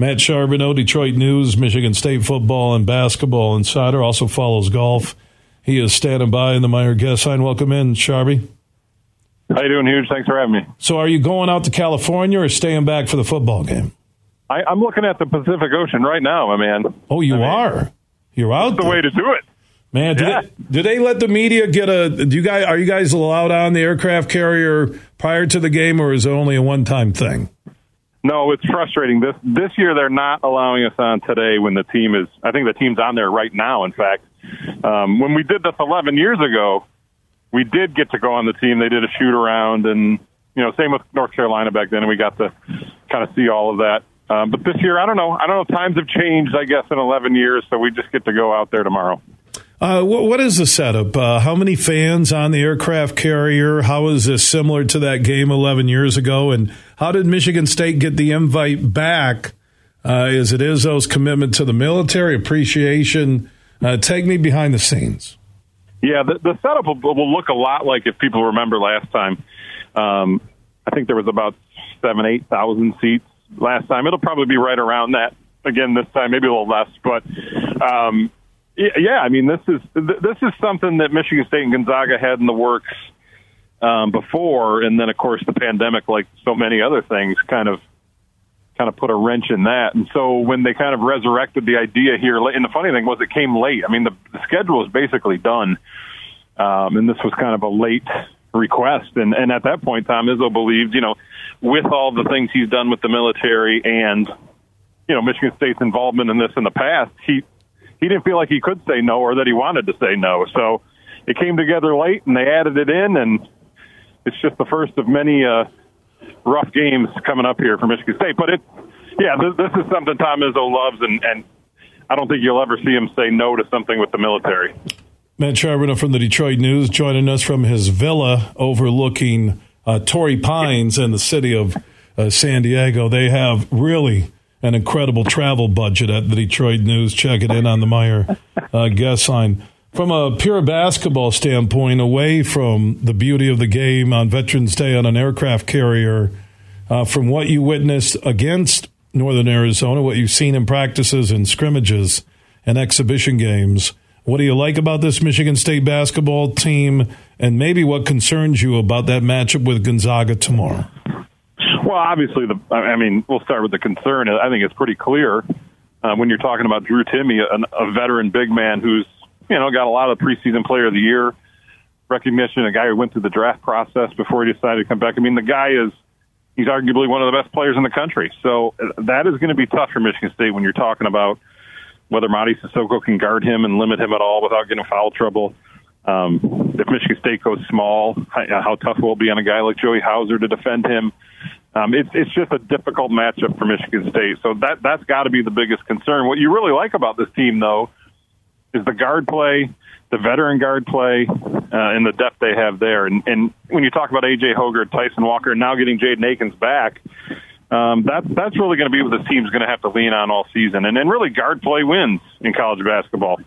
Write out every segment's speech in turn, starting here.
Matt Charboneau, Detroit News, Michigan State football and basketball insider, also follows golf. He is standing by in the Meijer guest line. Welcome in, Charby. How you doing, Huge? Thanks for having me. So, are you going out to California or staying back for the football game? I, am looking at the Pacific Ocean right now, my man. Oh, you I mean, are. You're out. That's the way to do it. Man, do, yeah. they, do they let the media get a? Do you guys are you guys allowed on the aircraft carrier prior to the game, or is it only a one time thing? No, it's frustrating. This this year they're not allowing us on today when the team is. I think the team's on there right now. In fact, um, when we did this 11 years ago, we did get to go on the team. They did a shoot around, and you know, same with North Carolina back then. And we got to kind of see all of that. Um, but this year, I don't know. I don't know. Times have changed, I guess, in 11 years, so we just get to go out there tomorrow. Uh, what, what is the setup? Uh, how many fans on the aircraft carrier? How is this similar to that game 11 years ago? And how did Michigan State get the invite back? Uh, as it is commitment to the military appreciation. Uh, take me behind the scenes. Yeah, the, the setup will, will, look a lot like if people remember last time. Um, I think there was about seven, eight thousand seats last time. It'll probably be right around that again this time, maybe a little less. But um, yeah, I mean, this is this is something that Michigan State and Gonzaga had in the works um, before, and then of course the pandemic, like so many other things, kind of kind of put a wrench in that. And so when they kind of resurrected the idea here, and the funny thing was it came late. I mean, the, the schedule was basically done, um, and this was kind of a late request. And and at that point, Tom Izzo believed, you know, with all the things he's done with the military and you know Michigan State's involvement in this in the past, he he didn't feel like he could say no or that he wanted to say no. So it came together late, and they added it in, and it's just the first of many uh, rough games coming up here for Michigan State. But it, yeah, this, this is something Tom Izzo loves, and, and I don't think you'll ever see him say no to something with the military. Matt Charboneau from the Detroit News joining us from his villa overlooking uh, Torrey Pines and the city of uh, San Diego. They have really an incredible travel budget at the Detroit News. Check it in on the Meijer uh, guest line. From a pure basketball standpoint, away from the beauty of the game on Veterans Day on an aircraft carrier, uh, from what you witnessed against Northern Arizona, what you've seen in practices and scrimmages and exhibition games, what do you like about this Michigan State basketball team, and maybe what concerns you about that matchup with Gonzaga tomorrow? Well, obviously, the I mean, we'll start with the concern. I think it's pretty clear uh, when you're talking about Drew Timme, a, veteran big man who's you know got a lot of preseason player of the year recognition, a guy who went through the draft process before he decided to come back. I mean, the guy is he's arguably one of the best players in the country. So uh, that is going to be tough for Michigan State when you're talking about whether Mady Sissoko can guard him and limit him at all without getting foul trouble. Um, if Michigan State goes small, how tough will it be on a guy like Joey Hauser to defend him? Um, it's it's just a difficult matchup for Michigan State. So that that's got to be the biggest concern. What you really like about this team, though, is the guard play, the veteran guard play, uh, and the depth they have there. And, and when you talk about AJ Hoggard, Tyson Walker, and now getting Jaden Akins back, um, that that's really going to be what this team's going to have to lean on all season. And then really guard play wins in college basketball,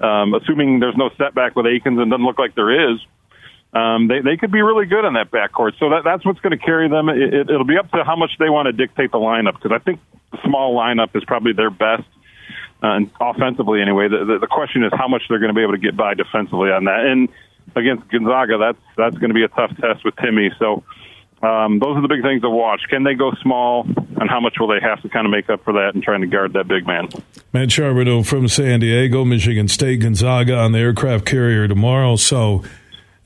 um, assuming there's no setback with Akins and doesn't look like there is um, they they could be really good in that backcourt. So that that's what's going to carry them. It, it, it'll be up to how much they want to dictate the lineup because I think the small lineup is probably their best. Uh, offensively, anyway, the, the, the question is how much they're going to be able to get by defensively on that. And against Gonzaga, that's that's going to be a tough test with Timme. So um, those are the big things to watch. Can they go small, and how much will they have to kind of make up for that and trying to guard that big man? Matt Charboneau from San Diego, Michigan State, Gonzaga on the aircraft carrier tomorrow. So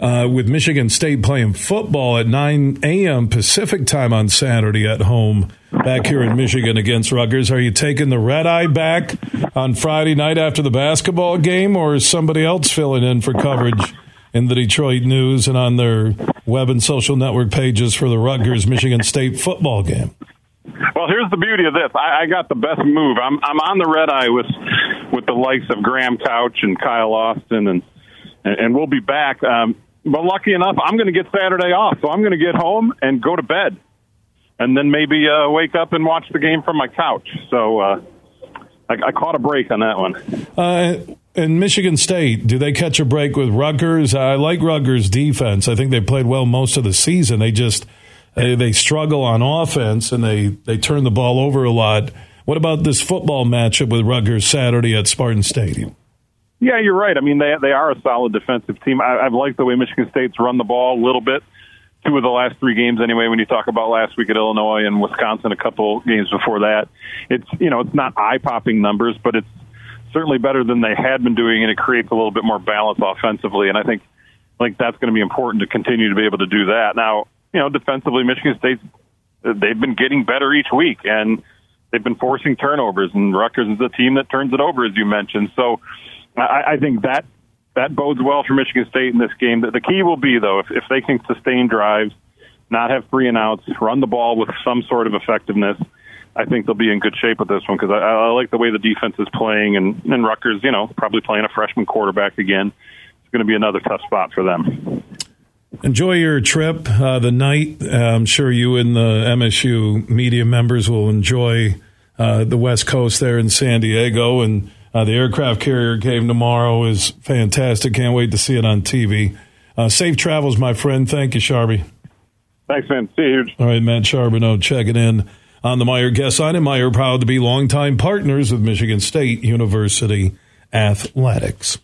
uh, with Michigan State playing football at 9 a.m. Pacific time on Saturday at home back here in Michigan against Rutgers. Are you taking the red eye back on Friday night after the basketball game, or is somebody else filling in for coverage in the Detroit News and on their web and social network pages for the Rutgers Michigan State football game? Well, here's the beauty of this. I, I got the best move. I'm I'm on the red eye with with the likes of Graham Couch and Kyle Austin and and we'll be back. Um, but lucky enough, I'm going to get Saturday off, so I'm going to get home and go to bed, and then maybe uh, wake up and watch the game from my couch. So uh, I, I caught a break on that one. Uh, in Michigan State, do they catch a break with Rutgers? I like Rutgers' defense. I think they played well most of the season. They just they, they struggle on offense and they they turn the ball over a lot. What about this football matchup with Rutgers Saturday at Spartan Stadium? Yeah, you're right. I mean, they they are a solid defensive team. I, I've liked the way Michigan State's run the ball a little bit. Two of the last three games, anyway. When you talk about last week at Illinois and Wisconsin, a couple games before that, it's you know it's not eye popping numbers, but it's certainly better than they had been doing, and it creates a little bit more balance offensively. And I think like that's going to be important to continue to be able to do that. Now, you know, defensively, Michigan State they've been getting better each week, and they've been forcing turnovers. And Rutgers is a team that turns it over, as you mentioned. So I, I think that that bodes well for Michigan State in this game. The, the key will be though if, if they can sustain drives, not have three and outs, run the ball with some sort of effectiveness. I think they'll be in good shape with this one because I, I like the way the defense is playing, and, and Rutgers, you know, probably playing a freshman quarterback again. It's going to be another tough spot for them. Enjoy your trip uh, the night. Uh, I'm sure you and the MSU media members will enjoy uh, the West Coast there in San Diego. And uh, the aircraft carrier game tomorrow is fantastic. Can't wait to see it on TV. Uh, safe travels, my friend. Thank you, Charby. Thanks, man. See you. All right, Matt Charboneau checking in on the Meijer guest line. And Meijer proud to be longtime partners with Michigan State University Athletics.